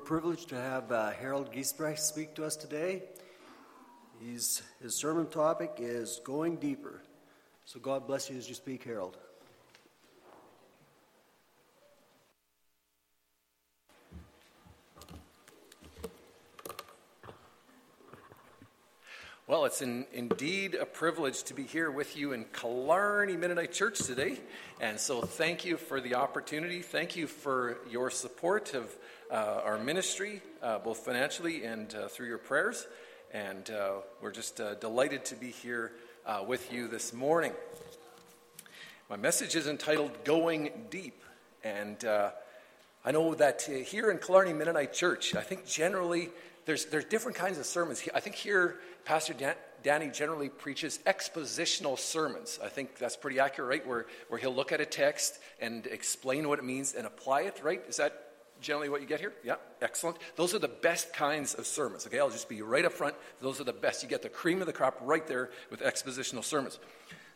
privileged to have uh, Harold Giesbrecht speak to us today. He's, his sermon topic is Going Deeper. So God bless you as you speak, Harold. Well, it's indeed a privilege to be here with you in Killarney Mennonite Church today. And so, thank you for the opportunity. Thank you for your support of uh, our ministry, uh, both financially and uh, through your prayers. And uh, we're just uh, delighted to be here uh, with you this morning. My message is entitled Going Deep. And I know that here in Killarney Mennonite Church, I think generally there's, there's different kinds of sermons. I think here, Pastor Dan, Danny generally preaches expositional sermons. I think that's pretty accurate, right? Where, where he'll look at a text and explain what it means and apply it, right? Is that generally what you get here? Yeah, excellent. Those are the best kinds of sermons, okay? I'll just be right up front. Those are the best. You get the cream of the crop right there with expositional sermons.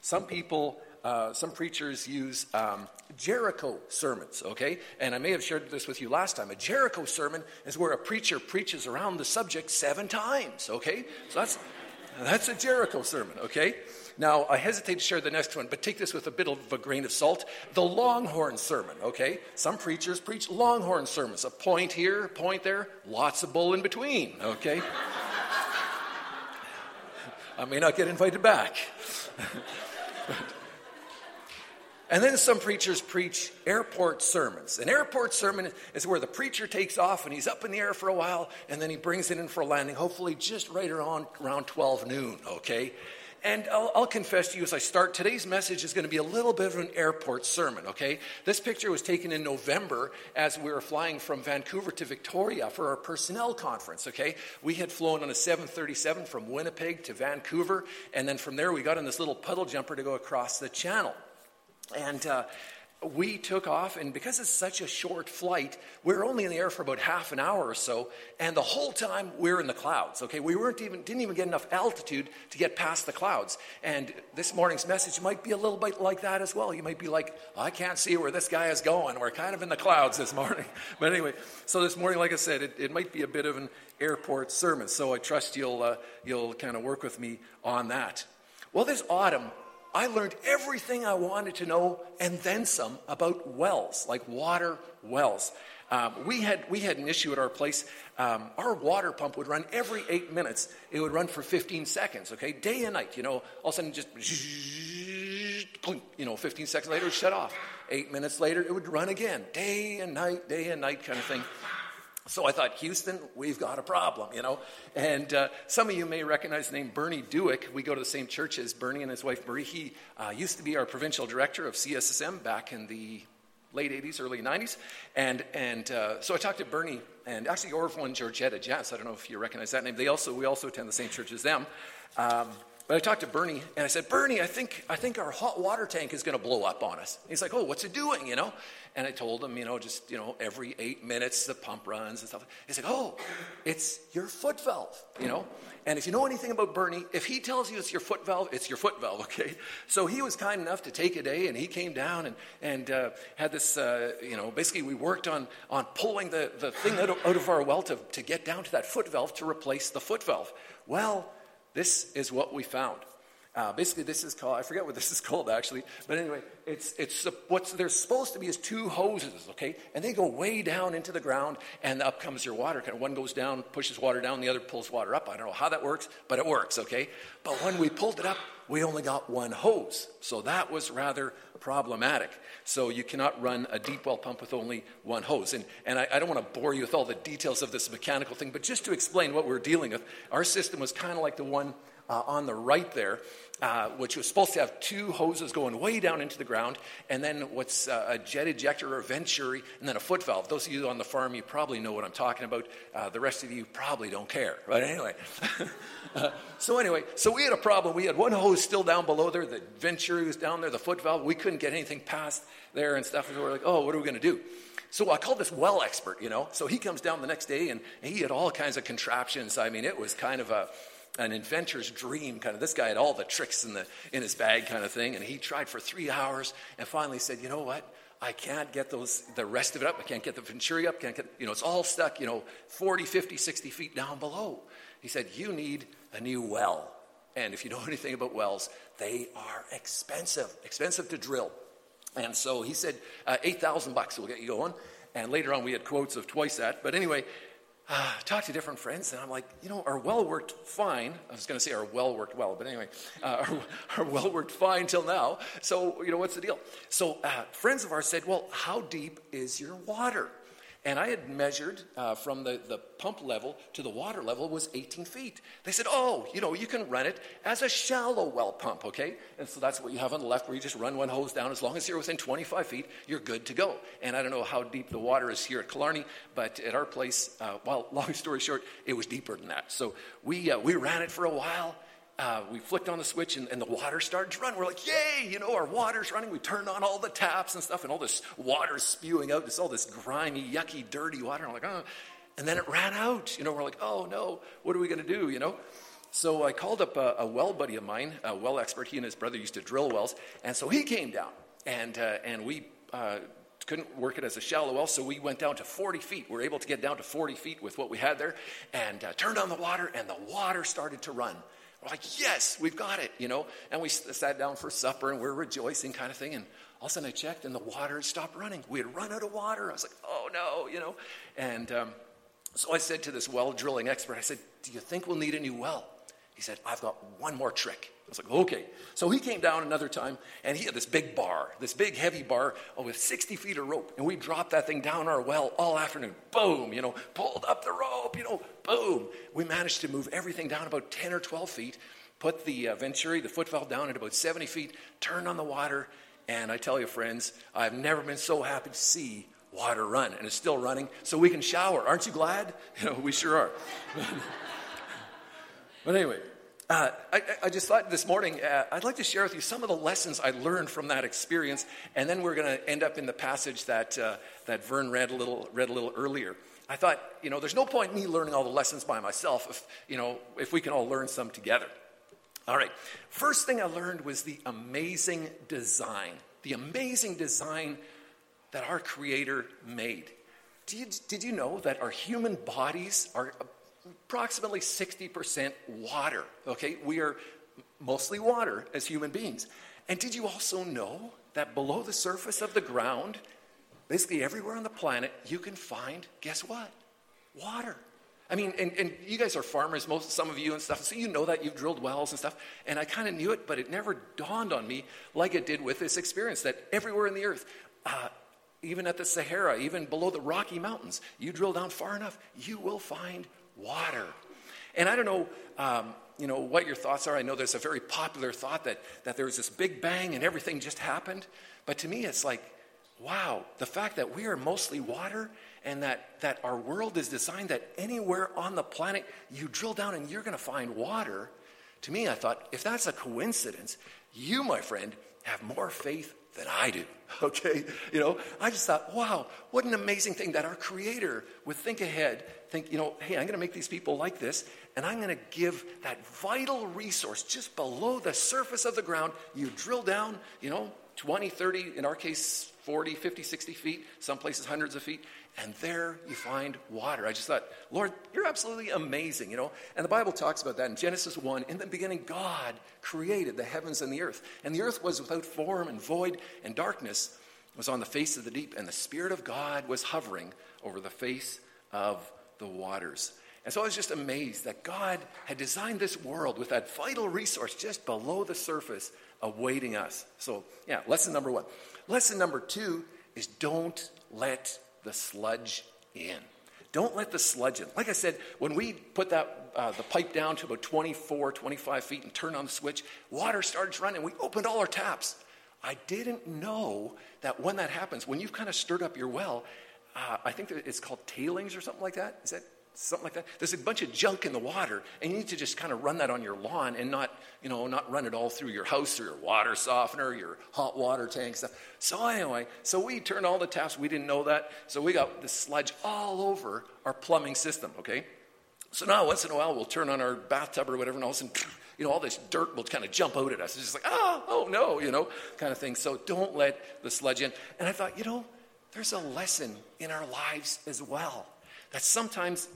Some people uh, some preachers use um, Jericho sermons, okay? And I may have shared this with you last time. A Jericho sermon is where a preacher preaches around the subject seven times, okay? So that's, that's a Jericho sermon, okay? Now, I hesitate to share the next one, but take this with a bit of a grain of salt. The Longhorn sermon, okay? Some preachers preach Longhorn sermons. A point here, point there, lots of bull in between, okay? I may not get invited back. And then some preachers preach airport sermons. An airport sermon is where the preacher takes off and he's up in the air for a while and then he brings it in for a landing, hopefully just right around, around 12 noon, okay? And I'll, I'll, confess to you as I start, today's message is going to be a little bit of an airport sermon, okay? This picture was taken in November as we were flying from Vancouver to Victoria for our personnel conference, okay? We had flown on a 737 from Winnipeg to Vancouver, and then from there we got in this little puddle jumper to go across the channel. And uh, we took off, and because it's such a short flight, we were only in the air for about half an hour or so, and the whole time we were in the clouds. Okay, we weren't even didn't even get enough altitude to get past the clouds. And this morning's message might be a little bit like that as well. You might be like, I can't see where this guy is going. We're kind of in the clouds this morning. But anyway, so this morning, like I said, it, it might be a bit of an airport sermon. So I trust you'll uh, you'll kind of work with me on that. Well, this autumn, I learned everything I wanted to know and then some about wells, like water wells. Um, we, had, we had an issue at our place. Um, our water pump would run every eight minutes. It would run for 15 seconds, okay? Day and night, you know. All of a sudden, just, you know, 15 seconds later, it shut off. Eight minutes later, it would run again. Day and night, day and night kind of thing. So I thought, Houston, we've got a problem, you know. And uh, some of you may recognize the name Bernie Dewick. We go to the same church as Bernie and his wife Marie. He uh, used to be our provincial director of CSSM back in the late 80s, early 90s. And, and uh, so I talked to Bernie and actually Orville and Georgetta Jess. I don't know if you recognize that name. They also, we also attend the same church as them. Um, but I talked to Bernie and I said, Bernie, I think, I think our hot water tank is going to blow up on us. He's like, oh, what's it doing, you know? And I told him, you know, just, you know, every eight minutes the pump runs and stuff. He's like, oh, it's your foot valve, you know? And if you know anything about Bernie, if he tells you it's your foot valve, it's your foot valve, okay? So he was kind enough to take a day and he came down and, and uh, had this, uh, you know, basically we worked on, on pulling the, the thing out of, out of our well to, to get down to that foot valve to replace the foot valve. Well, this is what we found. Uh, basically, this is called, I forget what this is called actually, but anyway, it's, it's what's there's supposed to be is two hoses, okay? And they go way down into the ground, and up comes your water. One goes down, pushes water down, the other pulls water up. I don't know how that works, but it works, okay? But when we pulled it up, we only got one hose. So that was rather problematic. So you cannot run a deep well pump with only one hose. And, and I, I don't want to bore you with all the details of this mechanical thing, but just to explain what we're dealing with, our system was kind of like the one uh, on the right there uh, which was supposed to have two hoses going way down into the ground, and then what's uh, a jet ejector or venturi, and then a foot valve. Those of you on the farm, you probably know what I'm talking about. Uh, the rest of you probably don't care. But anyway, uh, so anyway, so we had a problem. We had one hose still down below there. The venturi was down there. The foot valve. We couldn't get anything past there and stuff. And we we're like, oh, what are we going to do? So I called this well expert, you know. So he comes down the next day and he had all kinds of contraptions. I mean, it was kind of a an inventor's dream kind of this guy had all the tricks in the in his bag kind of thing and he tried for three hours and finally said you know what I can't get those, the rest of it up. I can't get the venturi up. Can't get, you know, it's all stuck, you know, 40, 50, 60 feet down below. He said, You need a new well. And if you know anything about wells, they are expensive, expensive to drill. And so he said, uh, 8,000 bucks will get you going. And later on, we had quotes of twice that. But anyway, uh, talked to different friends, and I'm like, you know, our well worked fine. I was going to say our well worked well, but anyway, uh, our, our, well worked fine till now. So, you know, what's the deal? So, uh, friends of ours said, well, how deep is your water? And I had measured uh, from the, the pump level to the water level was 18 feet. They said, oh, you know, you can run it as a shallow well pump, okay? And so that's what you have on the left where you just run one hose down. As long as you're within 25 feet, you're good to go. And I don't know how deep the water is here at Killarney, but at our place, uh, well, long story short, it was deeper than that. So we, uh, we ran it for a while uh, we flicked on the switch and, and, the water started to run. We're like, yay, you know, our water's running. We turned on all the taps and stuff, and all this water's spewing out. It's all this grimy, yucky, dirty water. I'm like, oh. And then it ran out. You know, we're like, oh no, what are we going to do, you know? So I called up a, a, well buddy of mine, a well expert. He and his brother used to drill wells. And so he came down, and, uh, and we uh, couldn't work it as a shallow well, so we went down to 40 feet. We were able to get down to 40 feet with what we had there, and uh, turned on the water, and the water started to run. We're like, yes, we've got it, you know. And we sat down for supper and we're rejoicing, kind of thing. And all of a sudden I checked and the water had stopped running. We had run out of water. I was like, oh no, you know. And um, so I said to this well drilling expert, I said, do you think we'll need a new well? He said, I've got one more trick. I was like, okay. So he came down another time and he had this big bar, this big heavy bar with 60 feet of rope. And we dropped that thing down our well all afternoon. Boom, you know, pulled up the rope, you know, boom. We managed to move everything down about 10 or 12 feet, put the uh, Venturi, the foot valve down at about 70 feet, turned on the water. And I tell you, friends, I've never been so happy to see water run. And it's still running, so we can shower. Aren't you glad? You know, we sure are. but anyway, uh, I, I, just thought this morning uh, I'd like to share with you some of the lessons I learned from that experience, and then we're going to end up in the passage that uh, that Vern read a little read a little earlier. I thought, you know, there's no point in me learning all the lessons by myself if you know if we can all learn some together. All right, first thing I learned was the amazing design, the amazing design that our Creator made. Did did you know that our human bodies are approximately 60% water. Okay, we are mostly water as human beings. And did you also know that below the surface of the ground, basically everywhere on the planet, you can find, guess what? Water. I mean, and, and you guys are farmers, most some of you and stuff, so you know that you've drilled wells and stuff. And I kind of knew it, but it never dawned on me like it did with this experience that everywhere in the earth, uh, even at the Sahara, even below the Rocky Mountains, you drill down far enough, you will find water. And I don't know, um, you know, what your thoughts are. I know there's a very popular thought that, that there was this big bang and everything just happened. But to me, it's like, wow, the fact that we are mostly water and that, that our world is designed that anywhere on the planet you drill down and you're going to find water. To me, I thought, if that's a coincidence, you, my friend, have more faith than I do. Okay? You know, I just thought, wow, what an amazing thing that our Creator would think ahead, think, you know, hey, I'm going to make these people like this, and I'm going to give that vital resource just below the surface of the ground. You drill down, you know, 20, 30, in our case, 40, 50, 60 feet, some places hundreds of feet, and there you find water. I just thought, Lord, you're absolutely amazing, you know? And the Bible talks about that in Genesis 1. In the beginning, God created the heavens and the earth. And the earth was without form and void, and darkness was on the face of the deep, and the Spirit of God was hovering over the face of the waters. And so I was just amazed that God had designed this world with that vital resource just below the surface awaiting us. So, yeah, lesson number one. Lesson number two is don't let the sludge in. Don't let the sludge in. Like I said, when we put that, uh, the pipe down to about 24, 25 feet and turned on the switch, water started running. We opened all our taps. I didn't know that when that happens, when you've kind of stirred up your well, uh, I think it's called tailings or something like that. Is that something like that. There's a bunch of junk in the water, and you need to just kind of run that on your lawn and not, you know, not run it all through your house or your water softener, your hot water tank stuff. So anyway, so we turned all the taps. We didn't know that, so we got the sludge all over our plumbing system. Okay, so now once in a while we'll turn on our bathtub or whatever, and all of a sudden you know, all this dirt will kind of jump out at us. It's just like, oh, oh no, you know, kind of thing. So don't let the sludge in. And I thought, you know, there's a lesson in our lives as well. That sometimes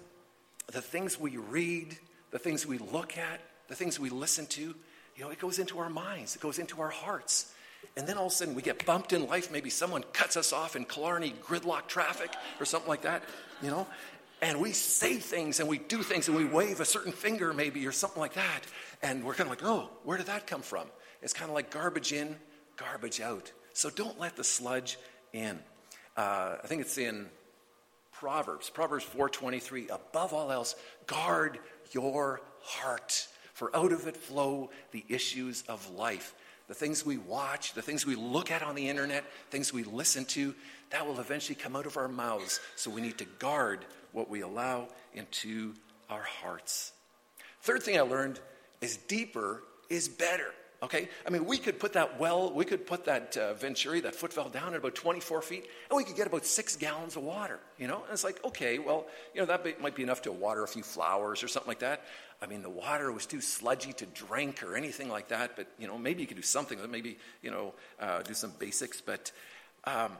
the things we read, the things we look at, the things we listen to, you know, it goes into our minds, it goes into our hearts. And then all of a sudden we get bumped in life. Maybe someone cuts us off in Killarney gridlock traffic or something like that, you know. And we say things and we do things and we wave a certain finger maybe or something like that. And we're kind of like, oh, where did that come from? It's kind of like garbage in, garbage out. So don't let the sludge in. Uh, I think it's in Proverbs, Proverbs 4:23. Above all else, guard your heart, for out of it flow the issues of life the things we watch, the things we look at on the internet, things we listen to, that will eventually come out of our mouths. So we need to guard what we allow into our hearts. Third thing I learned is deeper is better. Okay? I mean, we could put that well, we could put that uh, Venturi, that foot valve down at about 24 feet, and we could get about six gallons of water, you know? And it's like, okay, well, you know, that be, might be enough to water a few flowers or something like that. I mean, the water was too sludgy to drink or anything like that, but, you know, maybe you could do something, maybe, you know, uh, do some basics. But, um,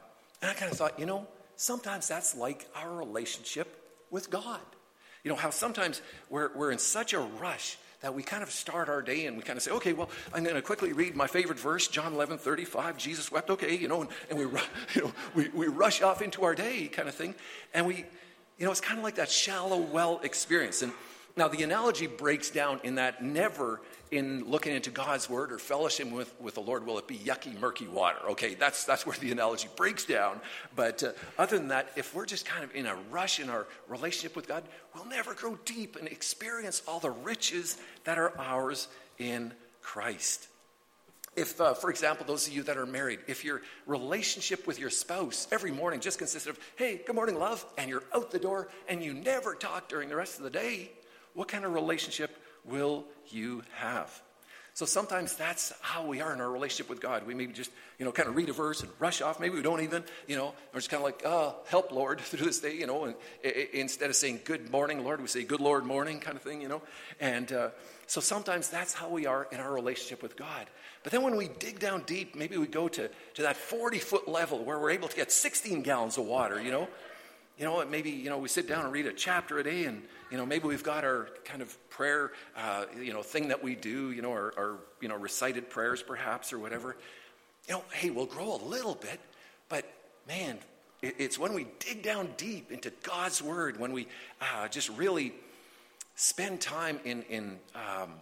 and I kind of thought, you know, sometimes that's like our relationship with God. You know, how sometimes we're, we're in such a rush that we kind of start our day and we kind of say, okay, well, I'm going to quickly read my favorite verse, John 11, 35, Jesus wept, okay, you know, and, and we, you know, we, we rush off into our day kind of thing. And we, you know, it's kind of like that shallow well experience. And now the analogy breaks down in that never in looking into God's word or fellowship with, with the Lord will it be yucky, murky water. Okay, that's, that's where the analogy breaks down. But uh, other than that, if we're just kind of in a rush in our relationship with God, we'll never grow deep and experience all the riches that are ours in Christ. If, uh, for example, those of you that are married, if your relationship with your spouse every morning just consists of, hey, good morning, love, and you're out the door and you never talk during the rest of the day, what kind of relationship will you have? So sometimes that's how we are in our relationship with God. We maybe just, you know, kind of read a verse and rush off. Maybe we don't even, you know, we're just kind of like, oh, help, Lord, through this day, you know. And instead of saying good morning, Lord, we say good Lord morning kind of thing, you know. And uh, so sometimes that's how we are in our relationship with God. But then when we dig down deep, maybe we go to, to that 40 foot level where we're able to get 16 gallons of water, you know. You know, maybe, you know, we sit down and read a chapter a day and you know, maybe we've got our kind of prayer, uh, you know, thing that we do, you know, our, our, you know, recited prayers perhaps or whatever. You know, hey, we'll grow a little bit, but man, it, it's when we dig down deep into God's word, when we uh, just really spend time in, in um,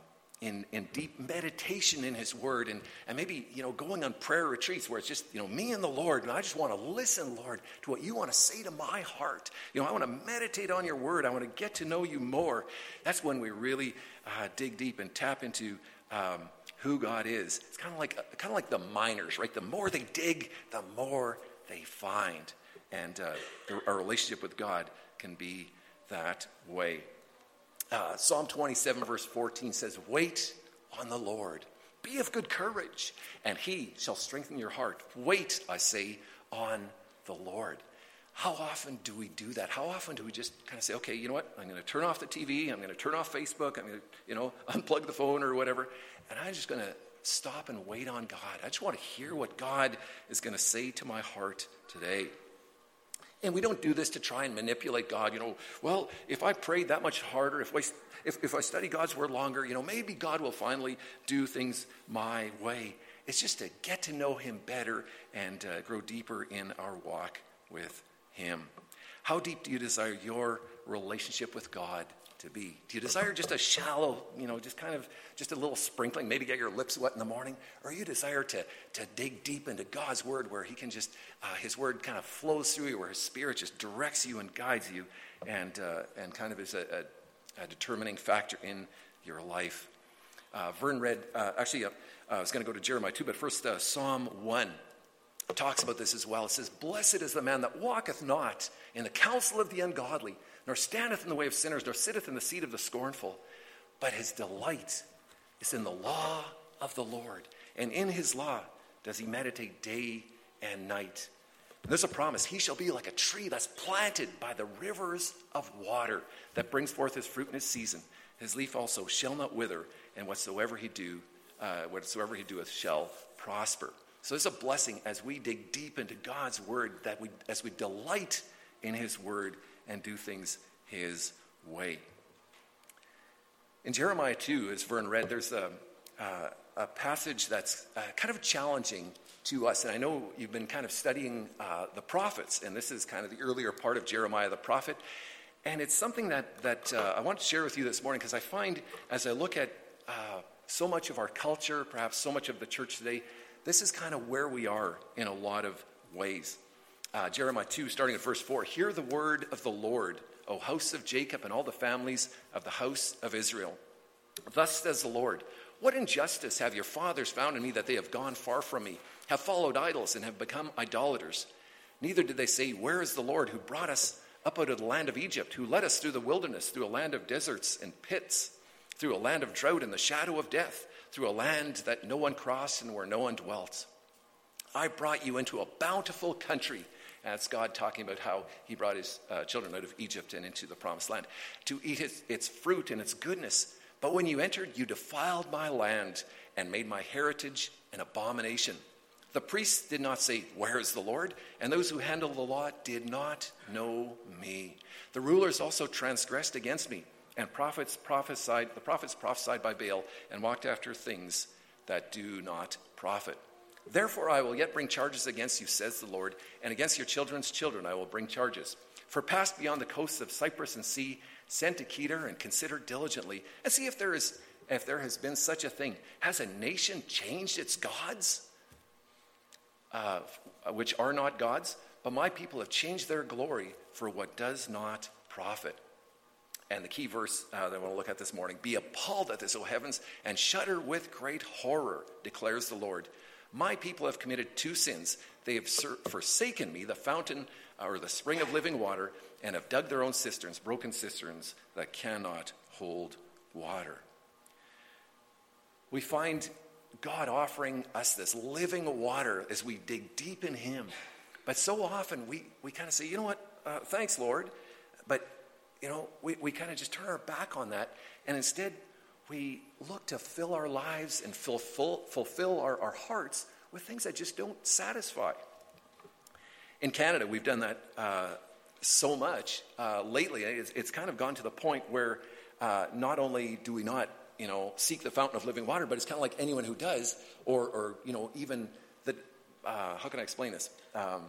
in, in deep meditation in his word and, and maybe you know going on prayer retreats where it's just you know me and the lord and i just want to listen lord to what you want to say to my heart. You know i want to meditate on your word. I want to get to know you more. That's when we really uh, dig deep and tap into um, who god is. It's kind of like kind of like the miners right? The more they dig the more they find. And uh, our relationship with god can be that way uh, Psalm 27, verse 14 says, Wait on the Lord. Be of good courage, and he shall strengthen your heart. Wait, I say, on the Lord. How often do we do that? How often do we just kind of say, okay, you know what? I'm going to turn off the TV. I'm going to turn off Facebook. I'm going to, you know, unplug the phone or whatever. And I'm just going to stop and wait on God. I just want to hear what God is going to say to my heart today. And we don't do this to try and manipulate God. You know, well, if I prayed that much harder, if I, if, if I study God's word longer, you know, maybe God will finally do things my way. It's just to get to know Him better and uh, grow deeper in our walk with Him. How deep do you desire your relationship with God to be? Do you desire just a shallow, you know, just kind of just a little sprinkling, maybe get your lips wet in the morning? Or you desire to, to dig deep into God's word where He can just, uh, His word kind of flows through you, where His Spirit just directs you and guides you and, uh, and kind of is a, a, a, determining factor in your life? Uh, Vern read, uh, actually, uh, I was going to go to Jeremiah 2, but first, uh, Psalm 1 talks about this as well. It says, Blessed is the man that walketh not in the counsel of the ungodly nor standeth in the way of sinners, nor sitteth in the seat of the scornful. But his delight is in the law of the Lord. And in his law does he meditate day and night. There's a promise. He shall be like a tree that's planted by the rivers of water that brings forth his fruit in his season. His leaf also shall not wither, and whatsoever he do, uh, whatsoever he doeth shall prosper. So there's a blessing as we dig deep into God's word, that we, as we delight in his word and do things his way. In Jeremiah 2, as Vern read, there's a, uh, a passage that's uh, kind of challenging to us. And I know you've been kind of studying uh, the prophets, and this is kind of the earlier part of Jeremiah the prophet. And it's something that, that uh, I want to share with you this morning because I find as I look at uh, so much of our culture, perhaps so much of the church today, this is kind of where we are in a lot of ways. Uh, Jeremiah 2, starting at verse 4 Hear the word of the Lord, O house of Jacob, and all the families of the house of Israel. Thus says the Lord What injustice have your fathers found in me that they have gone far from me, have followed idols, and have become idolaters? Neither did they say, Where is the Lord who brought us up out of the land of Egypt, who led us through the wilderness, through a land of deserts and pits, through a land of drought and the shadow of death, through a land that no one crossed and where no one dwelt? I brought you into a bountiful country. That's God talking about how he brought his uh, children out of Egypt and into the promised land to eat its, its fruit and its goodness but when you entered, you defiled my land and made my heritage an abomination. The priests did not say, Where is the Lord? And those who handle the law did not know me. The rulers also transgressed against me, and prophets prophesied, the prophets prophesied by Baal and walked after things that do not profit. Therefore, I will yet bring charges against you, says the Lord, and against your children's children I will bring charges. For pass beyond the coasts of Cyprus and see, Send to Kedar and consider diligently and see if there, is, if there has been such a thing. Has a nation changed its gods, uh, which are not gods? But my people have changed their glory for what does not profit. And the key verse uh, that I want to look at this morning Be appalled at this, O heavens, and shudder with great horror, declares the Lord. My people have committed two sins. They have forsaken me, the fountain or the spring of living water, and have dug their own cisterns, broken cisterns that cannot hold water. We find God offering us this living water as we dig deep in Him. But so often we, we kind of say, you know what, uh, thanks, Lord. But, you know, we, we kind of just turn our back on that. And instead, we look to fill our lives and fulfill, fulfill our, our hearts with things that just don't satisfy. In Canada, we've done that uh, so much uh, lately. It's, it's, kind of gone to the point where uh, not only do we not, you know, seek the fountain of living water, but it's kind of like anyone who does, or, or you know, even the, uh, how can I explain this? Um,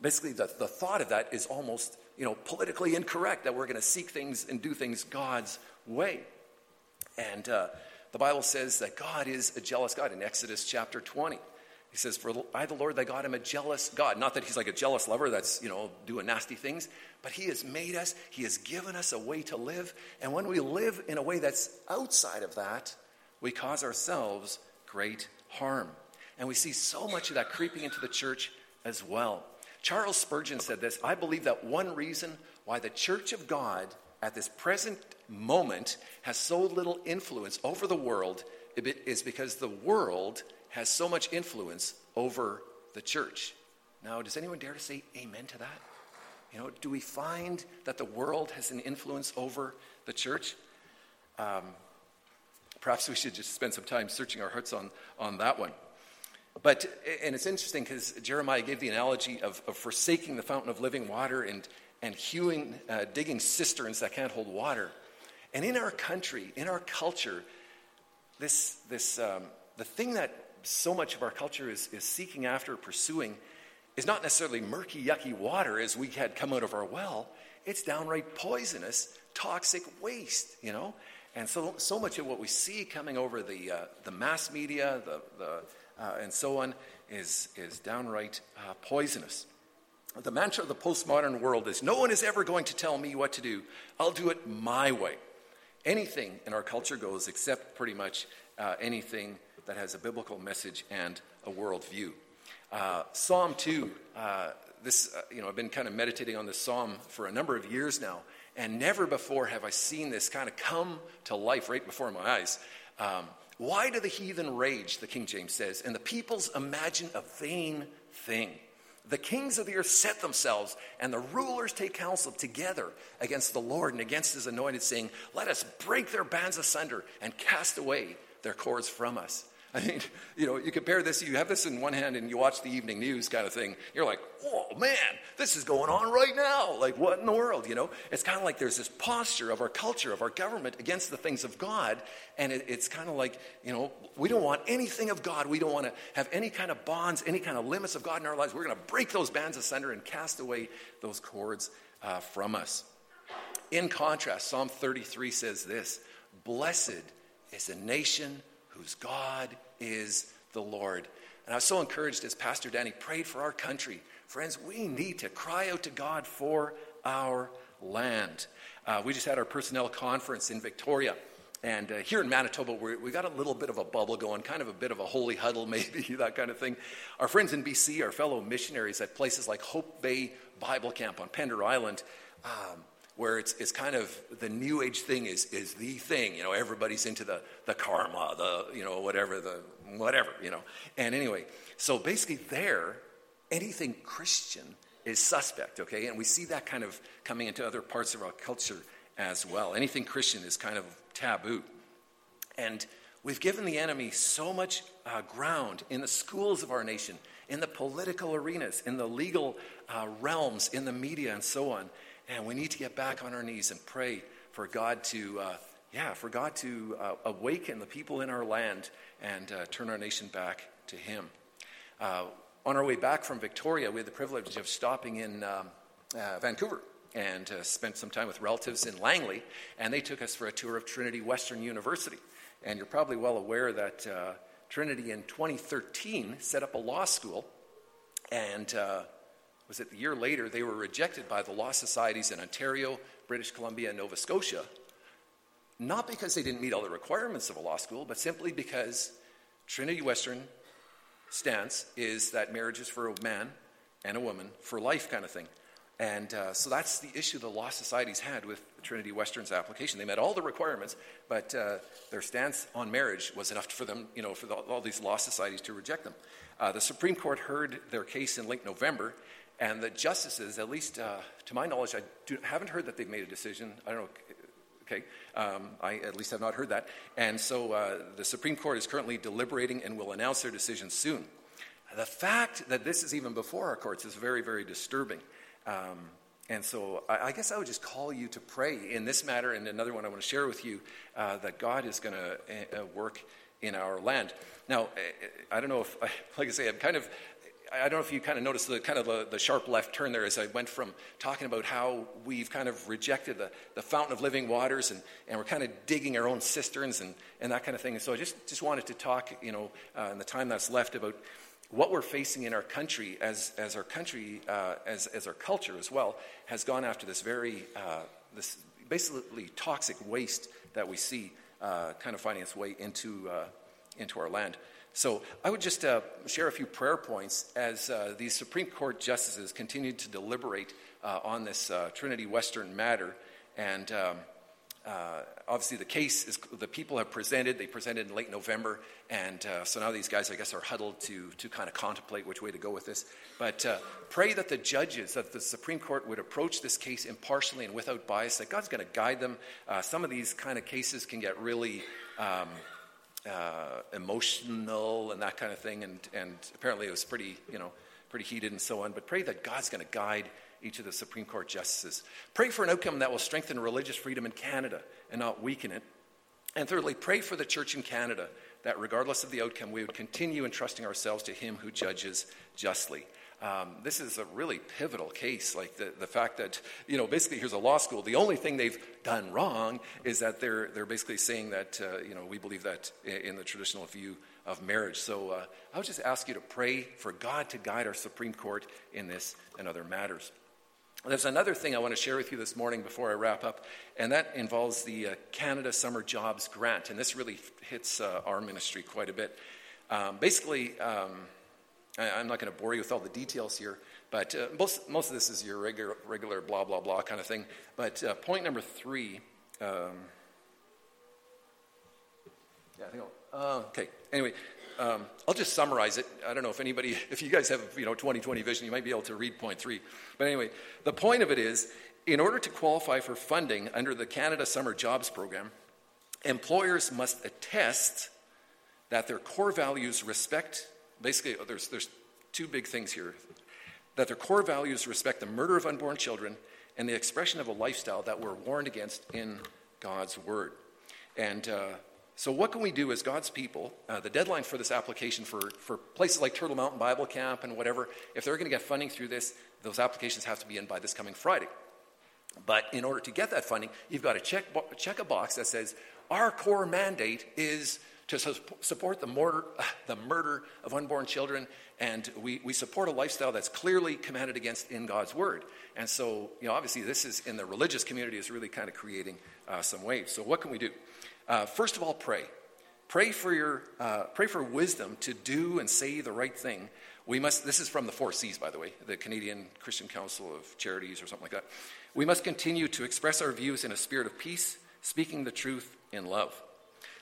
basically, the, the thought of that is almost, you know, politically incorrect that we're going to seek things and do things God's way. And uh, the Bible says that God is a jealous God in Exodus chapter 20. He says, For I, the Lord thy God, am a jealous God. Not that he's like a jealous lover that's, you know, doing nasty things, but he has made us, he has given us a way to live. And when we live in a way that's outside of that, we cause ourselves great harm. And we see so much of that creeping into the church as well. Charles Spurgeon said this I believe that one reason why the church of God at this present moment has so little influence over the world is because the world has so much influence over the church. Now, does anyone dare to say amen to that? You know, do we find that the world has an influence over the church? Um, perhaps we should just spend some time searching our hearts on, on that one. But, and it's interesting because Jeremiah gave the analogy of, of, forsaking the fountain of living water and, and hewing, uh, digging cisterns that can't hold water. And in our country, in our culture, this, this, um, the thing that so much of our culture is, is seeking after, pursuing, is not necessarily murky, yucky water as we had come out of our well. It's downright poisonous, toxic waste, you know? And so, so much of what we see coming over the, uh, the mass media the, the, uh, and so on is, is downright uh, poisonous. The mantra of the postmodern world is no one is ever going to tell me what to do. I'll do it my way. Anything in our culture goes except pretty much uh, anything that has a biblical message and a worldview. Uh, psalm 2, uh, this, uh, you know, I've been kind of meditating on this psalm for a number of years now, and never before have I seen this kind of come to life right before my eyes. Um, Why do the heathen rage, the King James says, and the peoples imagine a vain thing? The kings of the earth set themselves, and the rulers take counsel together against the Lord and against his anointed, saying, Let us break their bands asunder and cast away their cords from us. I mean, you know, you compare this, you have this in one hand and you watch the evening news kind of thing. You're like, oh man, this is going on right now. Like, what in the world, you know? It's kind of like there's this posture of our culture, of our government against the things of God. And it, it's kind of like, you know, we don't want anything of God. We don't want to have any kind of bonds, any kind of limits of God in our lives. We're going to break those bands asunder and cast away those cords uh, from us. In contrast, Psalm 33 says this Blessed is a nation whose God is the Lord. And I was so encouraged as Pastor Danny prayed for our country. Friends, we need to cry out to God for our land. Uh, we just had our personnel conference in Victoria. And uh, here in Manitoba, we got a little bit of a bubble going, kind of a bit of a holy huddle, maybe, that kind of thing. Our friends in BC, our fellow missionaries at places like Hope Bay Bible Camp on Pender Island, um, where it's, it's kind of the new age thing is, is the thing. You know, everybody's into the, the karma, the, you know, whatever, the whatever, you know. And anyway, so basically there, anything Christian is suspect, okay? And we see that kind of coming into other parts of our culture as well. Anything Christian is kind of taboo. And we've given the enemy so much uh, ground in the schools of our nation, in the political arenas, in the legal uh, realms, in the media, and so on. And we need to get back on our knees and pray for God to, uh, yeah, for God to uh, awaken the people in our land and uh, turn our nation back to Him. Uh, on our way back from Victoria, we had the privilege of stopping in um, uh, Vancouver and uh, spent some time with relatives in Langley, and they took us for a tour of Trinity Western University. And you're probably well aware that Trinity in 2013 set up a law school, and was that the year later they were rejected by the law societies in Ontario, British Columbia, and Nova Scotia, not because they didn't meet all the requirements of a law school, but simply because Trinity Western stance is that marriage is for a man and a woman for life kind of thing. And uh, so that's the issue the law societies had with Trinity Western's application. They met all the requirements, but uh, their stance on marriage was enough for them, you know, for the, all these law societies to reject them. Uh, the Supreme Court heard their case in late November, and the justices, at least uh, to my knowledge, I do, haven't heard that they've made a decision. I don't know. Okay, um, I at least have not heard that. And so uh, the Supreme Court is currently deliberating and will announce their decision soon. The fact that this is even before our courts is very, very disturbing. Um, and so I, I, guess I would just call you to pray in this matter and another one I want to share with you uh, that God is going to uh, work in our land. Now, I don't know if, like I say, I'm kind of I don't know if you kind of noticed the kind of the, sharp left turn there as I went from talking about how we've kind of rejected the, the fountain of living waters and, and we're kind of digging our own cisterns and, and that kind of thing. And so I just, just wanted to talk, you know, uh, in the time that's left about what we're facing in our country as, as our country, uh, as, as our culture as well, has gone after this very, uh, this basically toxic waste that we see uh, kind of finding its way into, uh, into our land. So I would just uh, share a few prayer points as uh, these Supreme Court justices continue to deliberate uh, on this uh, Trinity Western matter. And um, uh, obviously, the case is the people have presented. They presented in late November, and uh, so now these guys, I guess, are huddled to to kind of contemplate which way to go with this. But pray that the judges, that the Supreme Court would approach this case impartially and without bias. That God's going to guide them. some of these kind of cases can get really um, uh, emotional and that kind of thing. And, and apparently it was pretty, you know, pretty heated and so on. But pray that God's going to guide each of the Supreme Court justices. Pray for an outcome that will strengthen religious freedom in Canada and not weaken it. And thirdly, pray for the church in Canada that regardless of the outcome, we would continue entrusting ourselves to Him who judges justly. Um, this is a really pivotal case. Like the, the fact that, you know, basically here's a law school. The only thing they've done wrong is that they're, they're basically saying that, uh, you know, we believe that in the traditional view of marriage. So uh, I would just ask you to pray for God to guide our Supreme Court in this and other matters. There's another thing I want to share with you this morning before I wrap up, and that involves the uh, Canada Summer Jobs Grant. And this really hits uh, our ministry quite a bit. Um, basically, um, I, am not going to bore you with all the details here, but uh, most, most of this is your regular, regular blah, blah, blah kind of thing. But uh, point number three. Um, yeah, I think uh, okay. Anyway, um, I'll just summarize it. I don't know if anybody, if you guys have, you know, 2020 vision, you might be able to read point three. But anyway, the point of it is, in order to qualify for funding under the Canada Summer Jobs Program, employers must attest that their core values respect, basically, there's, there's two big things here that their core values respect the murder of unborn children and the expression of a lifestyle that we're warned against in God's Word. And uh, so, what can we do as God's people? Uh, the deadline for this application for, for places like Turtle Mountain Bible Camp and whatever, if they're going to get funding through this, those applications have to be in by this coming Friday. But in order to get that funding, you've got to check, check a box that says, Our core mandate is to su- support the murder, uh, the murder of unborn children, and we, we support a lifestyle that's clearly commanded against in God's Word. And so, you know, obviously, this is in the religious community is really kind of creating uh, some waves. So, what can we do? Uh, first of all, pray. Pray for your uh, pray for wisdom to do and say the right thing. We must. This is from the Four Cs, by the way, the Canadian Christian Council of Charities or something like that. We must continue to express our views in a spirit of peace, speaking the truth in love.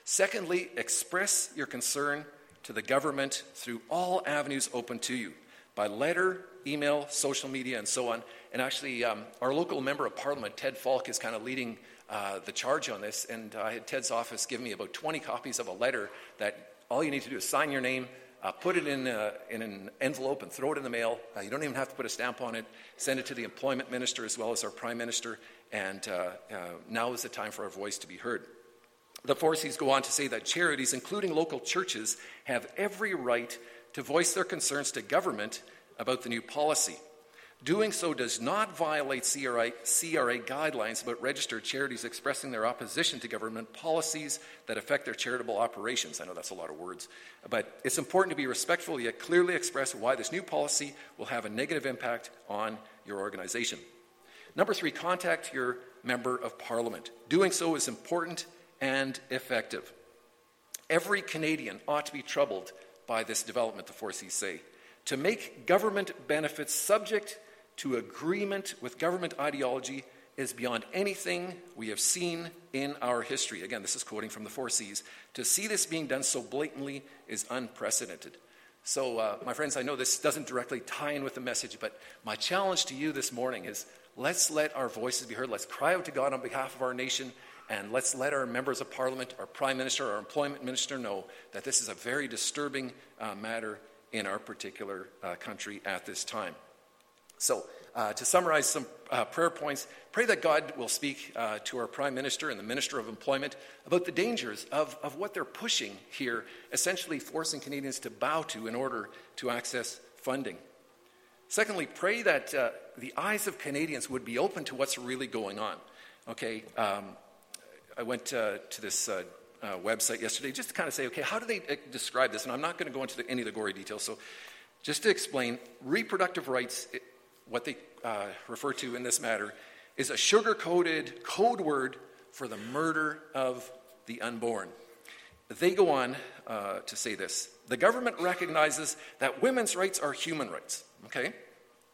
Secondly, express your concern to the government through all avenues open to you by letter, email, social media, and so on. And actually, um, our local member of parliament, Ted Falk, is kind of leading uh, the charge on this. And I had Ted's office give me about 20 copies of a letter that all you need to do is sign your name, uh, put it in, uh, in an envelope, and throw it in the mail. Uh, you don't even have to put a stamp on it. Send it to the employment minister as well as our prime minister. And uh, uh, now is the time for our voice to be heard. The Four Cs go on to say that charities, including local churches, have every right to voice their concerns to government about the new policy. Doing so does not violate CRA, CRA, guidelines but register charities expressing their opposition to government policies that affect their charitable operations. I know that's a lot of words, but it's important to be respectful yet clearly express why this new policy will have a negative impact on your organization. Number three, contact your member of parliament. Doing so is important and effective. Every Canadian ought to be troubled by this development, the Four Cs say. To make government benefits subject to agreement with government ideology is beyond anything we have seen in our history. Again, this is quoting from the Four Cs. To see this being done so blatantly is unprecedented. So, uh, my friends, I know this doesn't directly tie in with the message, but my challenge to you this morning is let's let our voices be heard. Let's cry out to God on behalf of our nation and let's let our members of parliament, our prime minister, our employment minister know that this is a very disturbing uh, matter in our particular uh, country at this time. So, uh, to summarize some uh, prayer points, pray that God will speak uh, to our prime minister and the minister of employment about the dangers of, of what they're pushing here, essentially forcing Canadians to bow to in order to access funding. Secondly, pray that uh, the eyes of Canadians would be open to what's really going on. Okay, um, I went uh, to this uh, uh, website yesterday just to kind of say, okay, how do they describe this? And I'm not going to go into the, any of the gory details. So, just to explain, reproductive rights, it, what they refer to in this matter, is a sugar coated code word for the murder of the unborn. They go on uh, to say this The government recognizes that women's rights are human rights. Okay?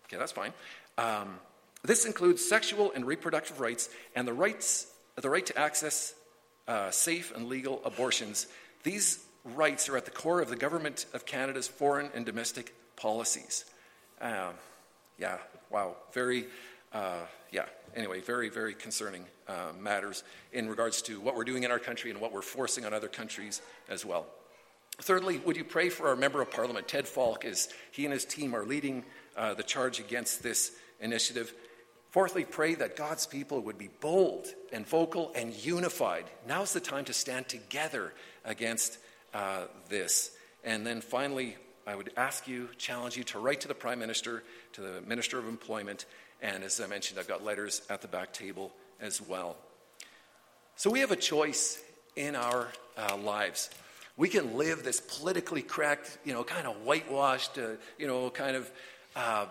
Okay, that's fine. Um, this includes sexual and reproductive rights and the rights the right to access uh, safe and legal abortions, these rights are at the core of the Government of Canada's foreign and domestic policies. Uh, yeah, wow, very, uh, yeah, anyway, very, very concerning uh, matters in regards to what we're doing in our country and what we're forcing on other countries as well. Thirdly, would you pray for our Member of Parliament, Ted Falk, as he and his team are leading uh, the charge against this initiative? Fourthly, pray that God's people would be bold and vocal and unified. Now's the time to stand together against uh, this. And then finally, I would ask you, challenge you to write to the Prime Minister, to the Minister of Employment, and as I mentioned, I've got letters at the back table as well. So we have a choice in our uh, lives. We can live this politically correct, you know, kind of whitewashed, uh, you know, kind of uh,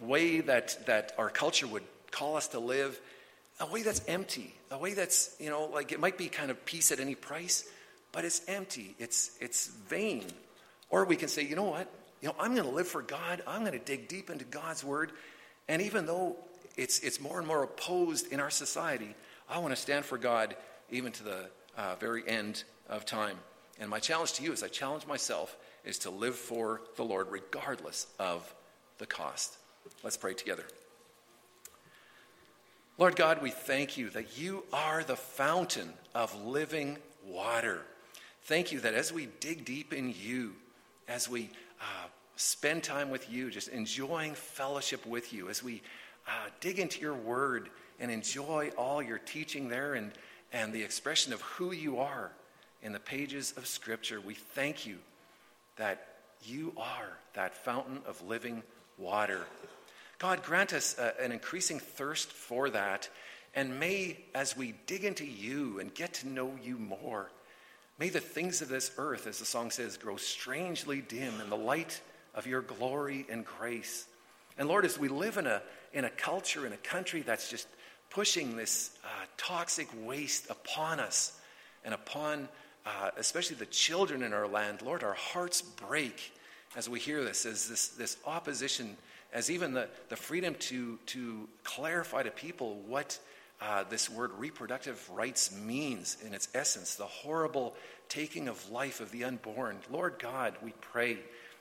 way that, that our culture would call us to live, a way that's empty, a way that's, you know, like it might be kind of peace at any price, but it's empty, it's, it's vain. Or we can say, you know what? You know, I'm going to live for God. I'm going to dig deep into God's word. And even though it's, it's more and more opposed in our society, I want to stand for God even to the uh, very end of time. And my challenge to you, as I challenge myself, is to live for the Lord regardless of the cost. Let's pray together. Lord God, we thank you that you are the fountain of living water. Thank you that as we dig deep in you, as we uh, spend time with you, just enjoying fellowship with you, as we uh, dig into your word and enjoy all your teaching there and, and the expression of who you are in the pages of Scripture, we thank you that you are that fountain of living water. God, grant us uh, an increasing thirst for that. And may, as we dig into you and get to know you more, May the things of this earth, as the song says, grow strangely dim in the light of your glory and grace. And Lord, as we live in a, in a culture, in a country that's just pushing this uh, toxic waste upon us and upon uh, especially the children in our land, Lord, our hearts break as we hear this, as this, this opposition, as even the, the freedom to, to clarify to people what uh, this word reproductive rights means in its essence the horrible taking of life of the unborn. Lord God, we pray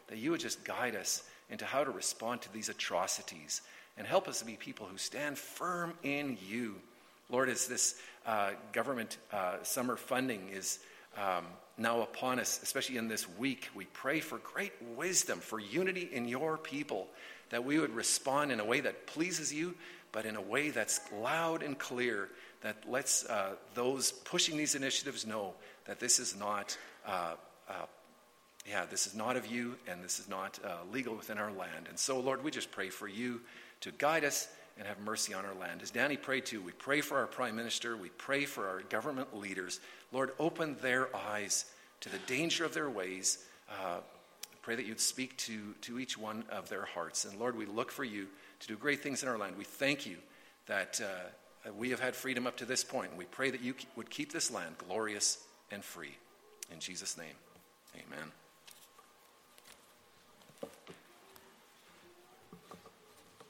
that you would just guide us into how to respond to these atrocities and help us to be people who stand firm in you. Lord, as this uh, government uh, summer funding is um, now upon us, especially in this week, we pray for great wisdom, for unity in your people, that we would respond in a way that pleases you, but in a way that's loud and clear that lets uh, those pushing these initiatives know that this is not, uh, uh, yeah, this is not of you and this is not uh, legal within our land. And so, Lord, we just pray for you to guide us and have mercy on our land. As Danny prayed too, we pray for our prime minister, we pray for our government leaders. Lord, open their eyes to the danger of their ways. Uh, pray that you'd speak to, to each one of their hearts. And Lord, we look for you to do great things in our land. We thank you that uh, we have had freedom up to this point. And we pray that you would keep this land glorious and free. In Jesus' name, amen.